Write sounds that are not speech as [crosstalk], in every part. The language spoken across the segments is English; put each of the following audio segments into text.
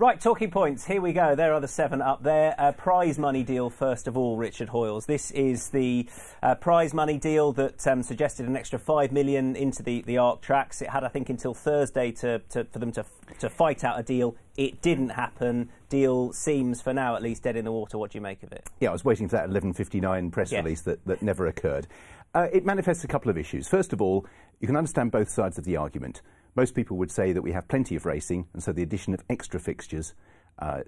Right, talking points. Here we go. There are the seven up there. Uh, prize money deal, first of all, Richard Hoiles. This is the uh, prize money deal that um, suggested an extra five million into the, the ARC tracks. It had, I think, until Thursday to, to, for them to, to fight out a deal. It didn't happen. Deal seems, for now at least, dead in the water. What do you make of it? Yeah, I was waiting for that 11.59 press Yeah. release that, that never occurred. Uh, it manifests a couple of issues. First of all, you can understand both sides of the argument. Most people would say that we have plenty of racing, and so the addition of extra fixtures uh,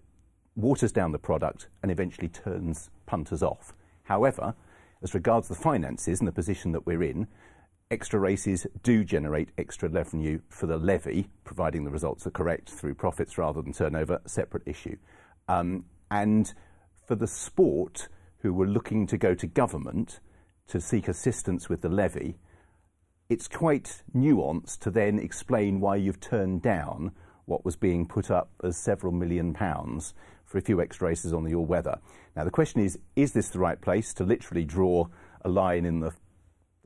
waters down the product and eventually turns punters off. However, as regards the finances and the position that we're in, extra races do generate extra revenue for the levy, providing the results are correct through profits rather than turnover, separate issue. Um, and for the sport who were looking to go to government to seek assistance with the levy, it's quite nuanced to then explain why you've turned down what was being put up as several million pounds for a few extra races on the all weather. Now, the question is is this the right place to literally draw a line in the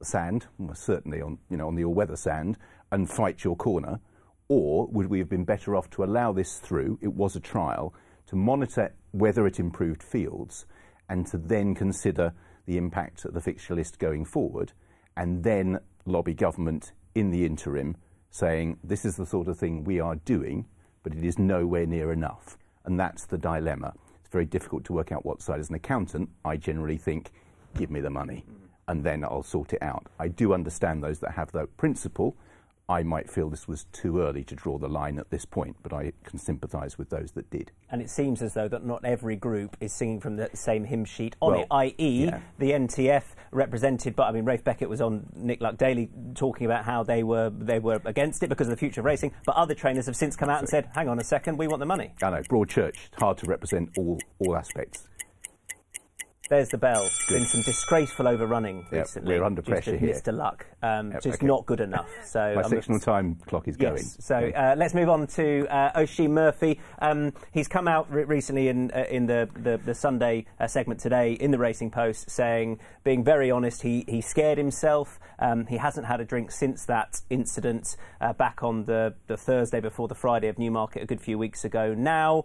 sand, well, certainly on, you know, on the all weather sand, and fight your corner? Or would we have been better off to allow this through? It was a trial to monitor whether it improved fields and to then consider the impact of the fixture list going forward and then lobby government in the interim saying this is the sort of thing we are doing, but it is nowhere near enough. And that's the dilemma. It's very difficult to work out what side. As an accountant, I generally think, give me the money and then I'll sort it out. I do understand those that have that principle. I might feel this was too early to draw the line at this point, but I can sympathise with those that did. And it seems as though that not every group is singing from the same hymn sheet on Well, it, i.e., yeah. the NTF represented. But I mean, Ralph Beckett was on Nick Luck Daily talking about how they were they were against it because of the future of racing. But other trainers have since come out and said, "Hang on a second, we want the money." I know, broad church, hard to represent all, all aspects. There's the bell. Been some disgraceful overrunning Yep, recently. we're under pressure here. Mr. Luck, um, Yep, just okay. not good enough. [laughs] So My I'm sectional time clock is going. Yes. So uh, let's move on to uh, Oisin Murphy. Um, he's come out re- recently in uh, in the the, the Sunday uh, segment today in the Racing Post, saying, being very honest, he he scared himself. Um, he hasn't had a drink since that incident uh, back on the the Thursday before the Friday of Newmarket a good few weeks ago. Now.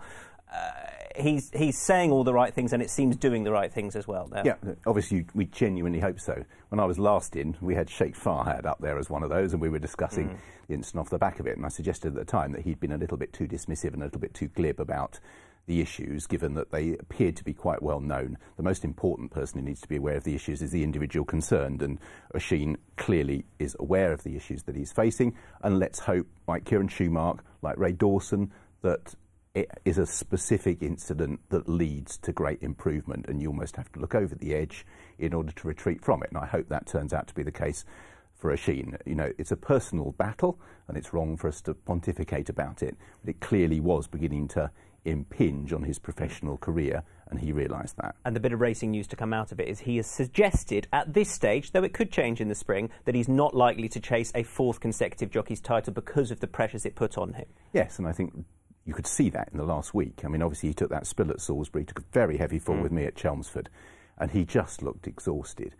He's he's saying all the right things and it seems doing the right things as well. Now. Yeah, obviously we genuinely hope so. When I was last in, we had Sheikh Fahad up there as one of those, and we were discussing Mm. the incident off the back of it. And I suggested at the time that he'd been a little bit too dismissive and a little bit too glib about the issues, given that they appeared to be quite well known. The most important person who needs to be aware of the issues is the individual concerned, and Oisin clearly is aware of the issues that he's facing. And let's hope, like Kieran Shoemark, like Ray Dawson, that it is a specific incident that leads to great improvement, and you almost have to look over the edge in order to retreat from it. And I hope that turns out to be the case for Oisin. You know, it's a personal battle, and it's wrong for us to pontificate about it, but it clearly was beginning to impinge on his professional career, and he realised that. And the bit of racing news to come out of it is he has suggested at this stage, though it could change in the spring, that he's not likely to chase a fourth consecutive jockey's title because of the pressures it put on him. Yes, and I think you could see that in the last week. I mean, obviously, he took that spill at Salisbury, took a very heavy fall with me at Chelmsford, and he just looked exhausted.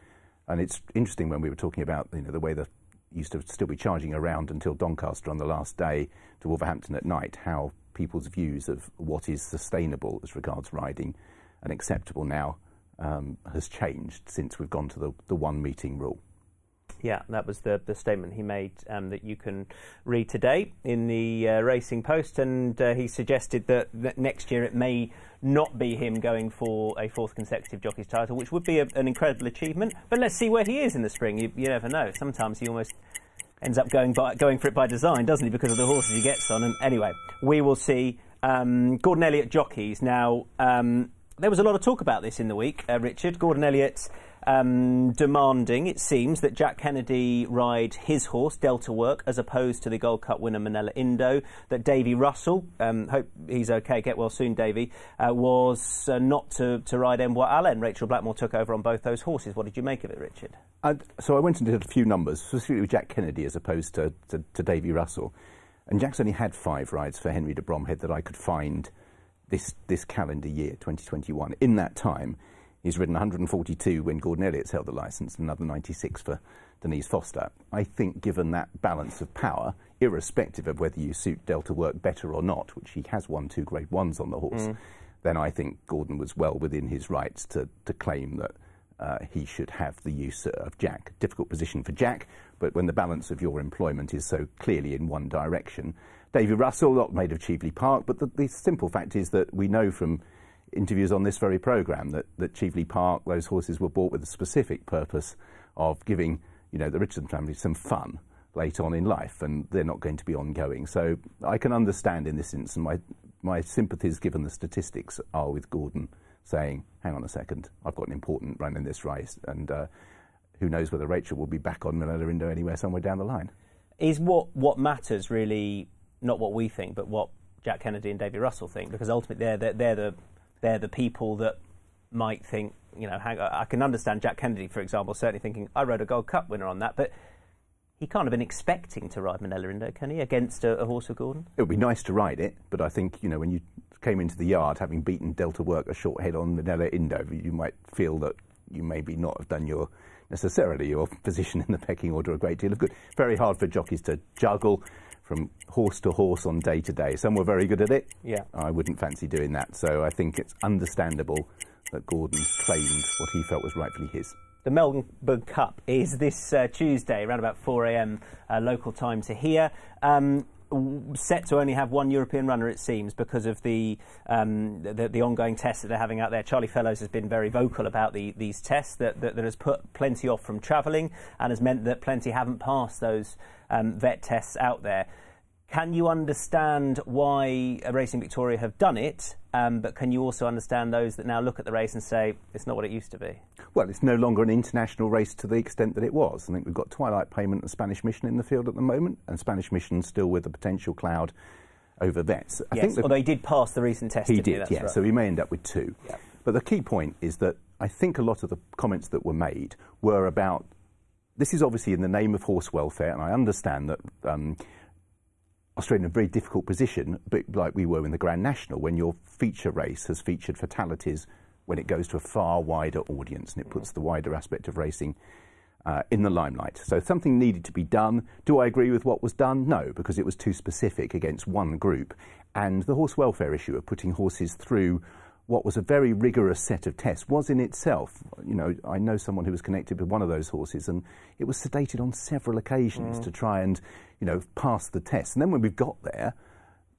And it's interesting when we were talking about you know the way the used to still be charging around until Doncaster on the last day to Wolverhampton at night, how people's views of what is sustainable as regards riding and acceptable now um, has changed since we've gone to the, the one meeting rule. Yeah, that was the, the statement he made um, that you can read today in the uh, Racing Post. And uh, he suggested that, that next year it may not be him going for a fourth consecutive jockey's title, which would be a, an incredible achievement. But let's see where he is in the spring. You, you never know. Sometimes he almost ends up going by, going for it by design, doesn't he? Because of the horses he gets on. And anyway, we will see. Um, Gordon Elliott jockeys now. Um, there was a lot of talk about this in the week, uh, Richard. Gordon Elliott um, demanding, it seems, that Jack Kennedy ride his horse, Delta Work, as opposed to the Gold Cup winner Minella Indo. That Davy Russell, um, hope he's okay, get well soon, Davy, uh, was uh, not to, to ride Envoi Allen. Rachel Blackmore took over on both those horses. What did you make of it, Richard? So I went and did a few numbers, specifically with Jack Kennedy as opposed to, to, to Davy Russell. And Jack's only had five rides for Henry de Bromhead that I could find this, this calendar year, 2021. In that time, He's ridden 142 when Gordon Elliott's held the licence, and another 96 for Denise Foster. I think, given that balance of power, irrespective of whether you suit Delta work better or not, which he has won two grade ones on the horse, mm. then I think Gordon was well within his rights to, to claim that uh, he should have the use of Jack. Difficult position for Jack, but when the balance of your employment is so clearly in one direction. Davy Russell, not made of Cheveley Park, but the, the simple fact is that we know from interviews on this very programme that, that Cheveley Park, those horses were bought with a specific purpose of giving you know, the Richardson family some fun late on in life, and they're not going to be ongoing. So I can understand in this instance, my, my sympathies, given the statistics, are with Gordon saying, hang on a second, I've got an important run in this race, and uh, who knows whether Rachel will be back on Minella Indo anywhere somewhere down the line. Is what, what matters really not what we think, but what Jack Kennedy and David Russell think, because ultimately they're, they're, they're the they're the people that might think, you know, hang, I can understand Jack Kennedy, for example, certainly thinking, I rode a Gold Cup winner on that, but he can't have been expecting to ride Minella Indo, can he, against a, a horse of Gordon? It would be nice to ride it, but I think, you know, when you came into the yard having beaten Delta Work a short head on Minella Indo, you might feel that you maybe not have done your necessarily your position in the pecking order a great deal of good. Very hard for jockeys to juggle from horse to horse on day to day. Some were very good at it. Yeah. I wouldn't fancy doing that. So I think it's understandable that Gordon claimed what he felt was rightfully his. The Melbourne Cup is this uh, Tuesday, around about 4 a.m. Uh, local time to here. Um, set to only have one European runner, it seems, because of the, um, the, the ongoing tests that they're having out there. Charlie Fellowes has been very vocal about the, these tests that, that, that has put plenty off from travelling and has meant that plenty haven't passed those um, vet tests out there. Can you understand why Racing Victoria have done it? Um, but can you also understand those that now look at the race and say it's not what it used to be? Well, it's no longer an international race to the extent that it was. I think we've got Twilight Payment and Spanish Mission in the field at the moment, and Spanish Mission still with a potential cloud over vets. I yes, think although he did pass the recent test. He did, yeah. Right. So we may end up with two. Yeah. But the key point is that I think a lot of the comments that were made were about. This is obviously in the name of horse welfare, and I understand that. Um, Australia in a very difficult position, but like we were in the Grand National, when your feature race has featured fatalities when it goes to a far wider audience and it puts the wider aspect of racing uh, in the limelight. So something needed to be done. Do I agree with what was done? No, because it was too specific against one group. And the horse welfare issue of putting horses through what was a very rigorous set of tests was in itself, you know, I know someone who was connected with one of those horses and it was sedated on several occasions mm. to try and, you know, pass the test. And then when we got there,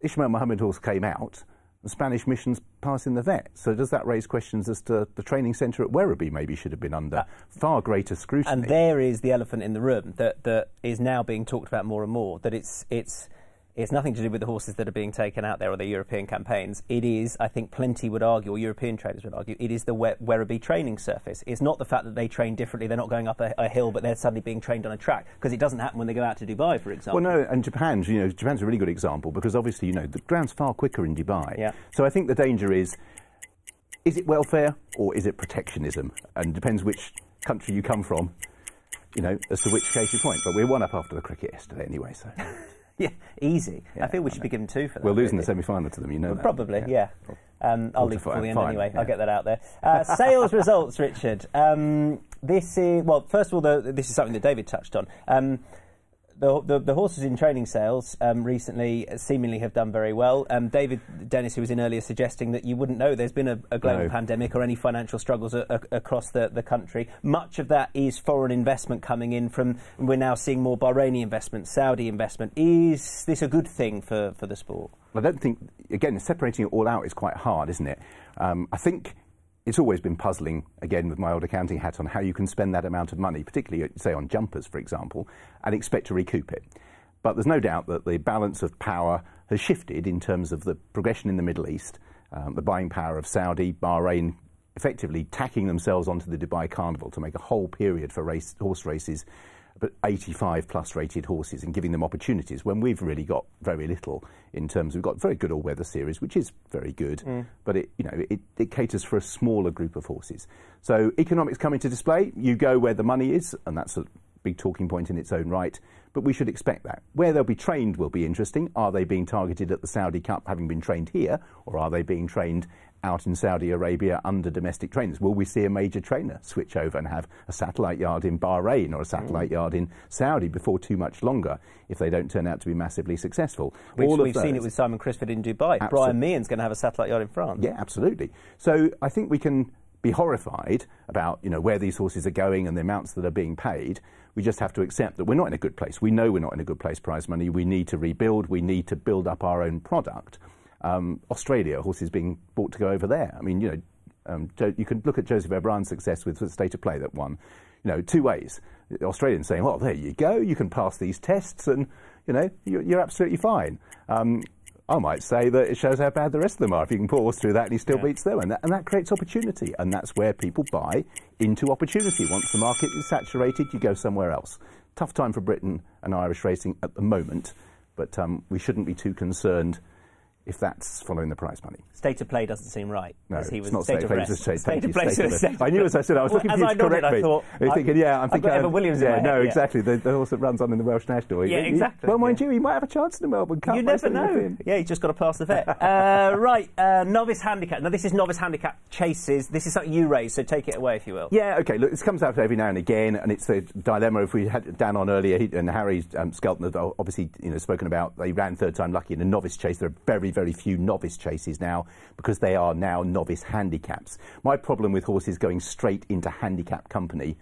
Ishmael Mohammed horse came out, the Spanish mission's passing the vet. So does that raise questions as to the training centre at Werribee maybe should have been under uh, far greater scrutiny? And there is the elephant in the room that, that is now being talked about more and more, that it's, it's it's nothing to do with the horses that are being taken out there or the European campaigns. It is, I think, plenty would argue, or European trainers would argue, it is the Werribee training surface. It's not the fact that they train differently. They're not going up a, a hill, but they're suddenly being trained on a track because it doesn't happen when they go out to Dubai, for example. Well, no, and Japan's, you know, Japan's a really good example because obviously, you know, the ground's far quicker in Dubai. Yeah. So I think the danger is, is it welfare or is it protectionism? And depends which country you come from, you know, as to which case you point. But we're one up after the cricket yesterday anyway, so. [laughs] Yeah, easy. Yeah, I feel we should be given two for that. We're losing really. the semi-final to them, you know. Well, probably, yeah. yeah. Um, I'll leave it for the end anyway. Yeah. I'll get that out there. Uh, [laughs] sales results, Richard. Um, this is well. First of all, the, this is something that David touched on. Um, the, the, the, horses in training sales um, recently seemingly have done very well. Um, David Dennis, who was in earlier, suggesting that you wouldn't know there's been a, a global no. pandemic or any financial struggles a, a, across the, the country. Much of that is foreign investment coming in from, we're now seeing more Bahraini investment, Saudi investment. Is this a good thing for, for the sport? I don't think, again, separating it all out is quite hard, isn't it? Um, I think it's always been puzzling, again, with my old accounting hat on, how you can spend that amount of money, particularly, say, on jumpers, for example, and expect to recoup it. But there's no doubt that the balance of power has shifted in terms of the progression in the Middle East, um, the buying power of Saudi, Bahrain, effectively tacking themselves onto the Dubai Carnival to make a whole period for race, horse races but 85 plus rated horses and giving them opportunities when we've really got very little in terms of we've got very good all weather series which is very good mm. but it you know it, it, caters for a smaller group of horses so economics come into display you go where the money is and that's a big talking point in its own right, but we should expect that. Where they'll be trained will be interesting. Are they being targeted at the Saudi Cup having been trained here, or are they being trained out in Saudi Arabia under domestic trainers? Will we see a major trainer switch over and have a satellite yard in Bahrain or a satellite mm. yard in Saudi before too much longer if they don't turn out to be massively successful? We've, we've seen it with Simon Crisford in Dubai. Absolutely. Brian Meehan's going to have a satellite yard in France. Yeah, absolutely. So I think we can be horrified about you know where these horses are going and the amounts that are being paid. We just have to accept that we're not in a good place. We know we're not in a good place. Prize money. We need to rebuild. We need to build up our own product um, Australia, horses being bought to go over there. I mean, you know, um, you can look at Joseph O'Brien's success with the State of Play that won, you know, two ways. The Australians saying, "Well, there you go, you can pass these tests, and you know, you're, you're absolutely fine." Um, I might say that it shows how bad the rest of them are. If you can horse through that and he still yeah. beats them, and that, and that creates opportunity, and that's where people buy into opportunity. Once the market is saturated, you go somewhere else. Tough time for Britain and Irish racing at the moment, but um, we shouldn't be too concerned if that's following the prize money. State of play doesn't seem right. No, he was it's not state, state of rest. State, state, of play. State of I knew as I said, I was well, looking for you to correct me. I thought, You're thinking, yeah, I'm thinking. Evan Williams yeah, no, head, exactly. The, the, horse that runs on in the Welsh National. Yeah, he, exactly. well, mind yeah. you, he might have a chance in the Melbourne Cup. You never know. Yeah, he just got to pass the vet. uh, [laughs] right, uh, novice handicap. Now, this is novice handicap chases. This is something you raised, so take it away if you will. Yeah, okay. Look, this comes out every now and again, and it's the dilemma. If we had Dan on earlier, he, and Harry um, Skelton had obviously you know spoken about they ran third time lucky in a novice chase. There are very, very few novice chases now because they are now novice handicaps. My problem with horses going straight into handicap company,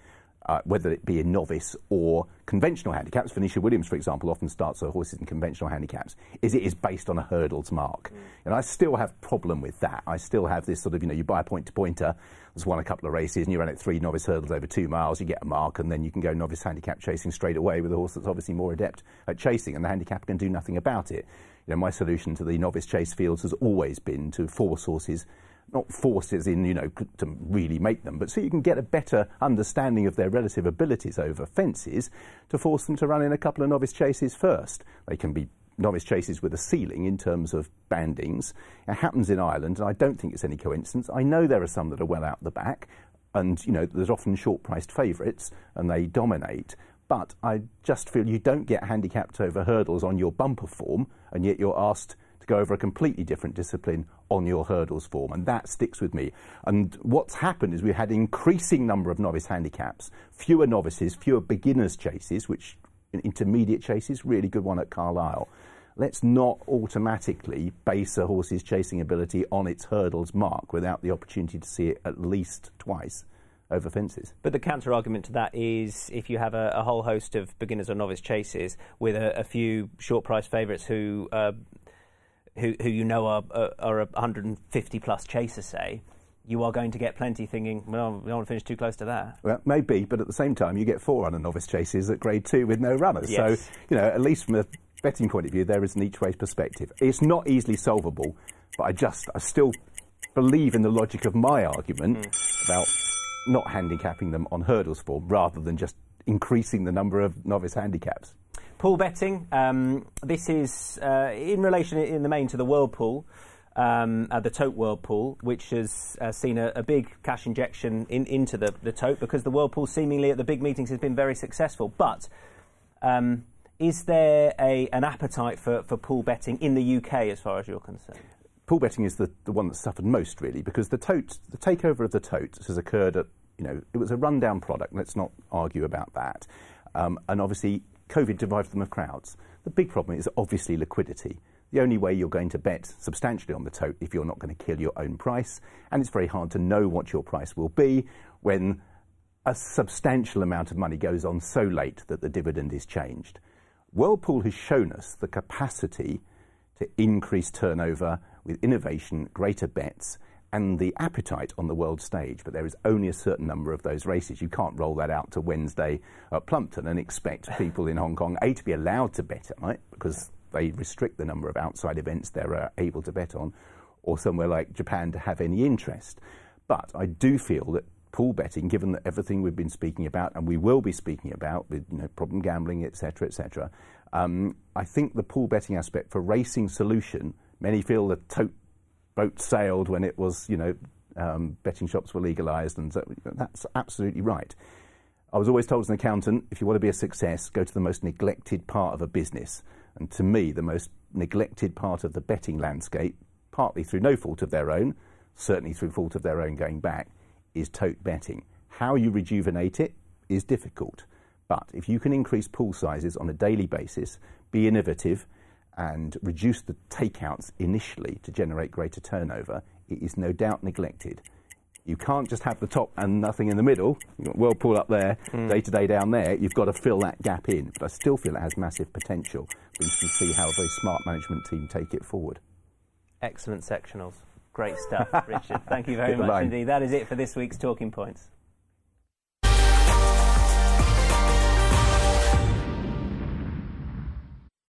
uh, whether it be a novice or conventional handicaps, Venetia Williams, for example, often starts her horses in conventional handicaps, is it is based on a hurdles mark. Mm. And I still have problem with that. I still have this sort of, you know, you buy a point-to-pointer, there's won a couple of races, and you run it three novice hurdles over two miles, you get a mark, and then you can go novice handicap chasing straight away with a horse that's obviously more adept at chasing, and the handicap can do nothing about it you know, my solution to the novice chase fields has always been to force horses, not forces in, you know, to really make them, but so you can get a better understanding of their relative abilities over fences to force them to run in a couple of novice chases first. They can be novice chases with a ceiling in terms of bandings. It happens in Ireland, and I don't think it's any coincidence. I know there are some that are well out the back, and you know there's often short-priced favourites, and they dominate but I just feel you don't get handicapped over hurdles on your bumper form, and yet you're asked to go over a completely different discipline on your hurdles form, and that sticks with me. And what's happened is we had increasing number of novice handicaps, fewer novices, fewer beginners chases, which intermediate chases, really good one at Carlisle. Let's not automatically base a horse's chasing ability on its hurdles mark without the opportunity to see it at least twice over fences. But the counter argument to that is if you have a, a whole host of beginners or novice chases with a, a few short price favourites who, uh, who, who you know are, are, 150 plus chasers, say, you are going to get plenty thinking, well, we don't want to finish too close to that. Well, maybe, but at the same time, you get four runner novice chases at grade two with no runners. Yes. So, you know, at least from a betting point of view, there is an each way perspective. It's not easily solvable, but I just, I still believe in the logic of my argument mm. about not handicapping them on hurdles form rather than just increasing the number of novice handicaps. Pool betting. Um, this is uh, in relation, in the main, to the World Pool, um, uh, the Tote World Pool, which has uh, seen a, a, big cash injection in, into the, the Tote because the World Pool seemingly at the big meetings has been very successful. But um, is there a, an appetite for, for pool betting in the UK as far as you're concerned? Pool betting is the, the one that suffered most, really, because the tote, the takeover of the tote has occurred at, you know, it was a rundown product. Let's not argue about that. Um, and obviously, COVID deprived them of crowds. The big problem is obviously liquidity. The only way you're going to bet substantially on the tote if you're not going to kill your own price, and it's very hard to know what your price will be when a substantial amount of money goes on so late that the dividend is changed. World Pool has shown us the capacity to increase turnover with innovation, greater bets, and the appetite on the world stage. But there is only a certain number of those races. You can't roll that out to Wednesday at Plumpton and expect people in Hong Kong, A, to be allowed to bet on it, because they restrict the number of outside events they're uh, able to bet on, or somewhere like Japan to have any interest. But I do feel that pool betting, given that everything we've been speaking about and we will be speaking about with you know problem gambling, etc., etc., um, I think the pool betting aspect for racing solution Many feel the tote boat sailed when it was, you know, um, betting shops were legalised, and so, that's absolutely right. I was always told as an accountant, if you want to be a success, go to the most neglected part of a business. And to me, the most neglected part of the betting landscape, partly through no fault of their own, certainly through fault of their own going back, is tote betting. How you rejuvenate it is difficult. But if you can increase pool sizes on a daily basis, be innovative, and reduce the takeouts initially to generate greater turnover, it is no doubt neglected. You can't just have the top and nothing in the middle. You've got World Pool up there, hmm. day to day down there. You've got to fill that gap in. But I still feel it has massive potential. We can see how a very smart management team take it forward. Excellent sectionals. Great stuff, [laughs] Richard. Thank you very the much line. indeed. That is it for this week's Talking Points.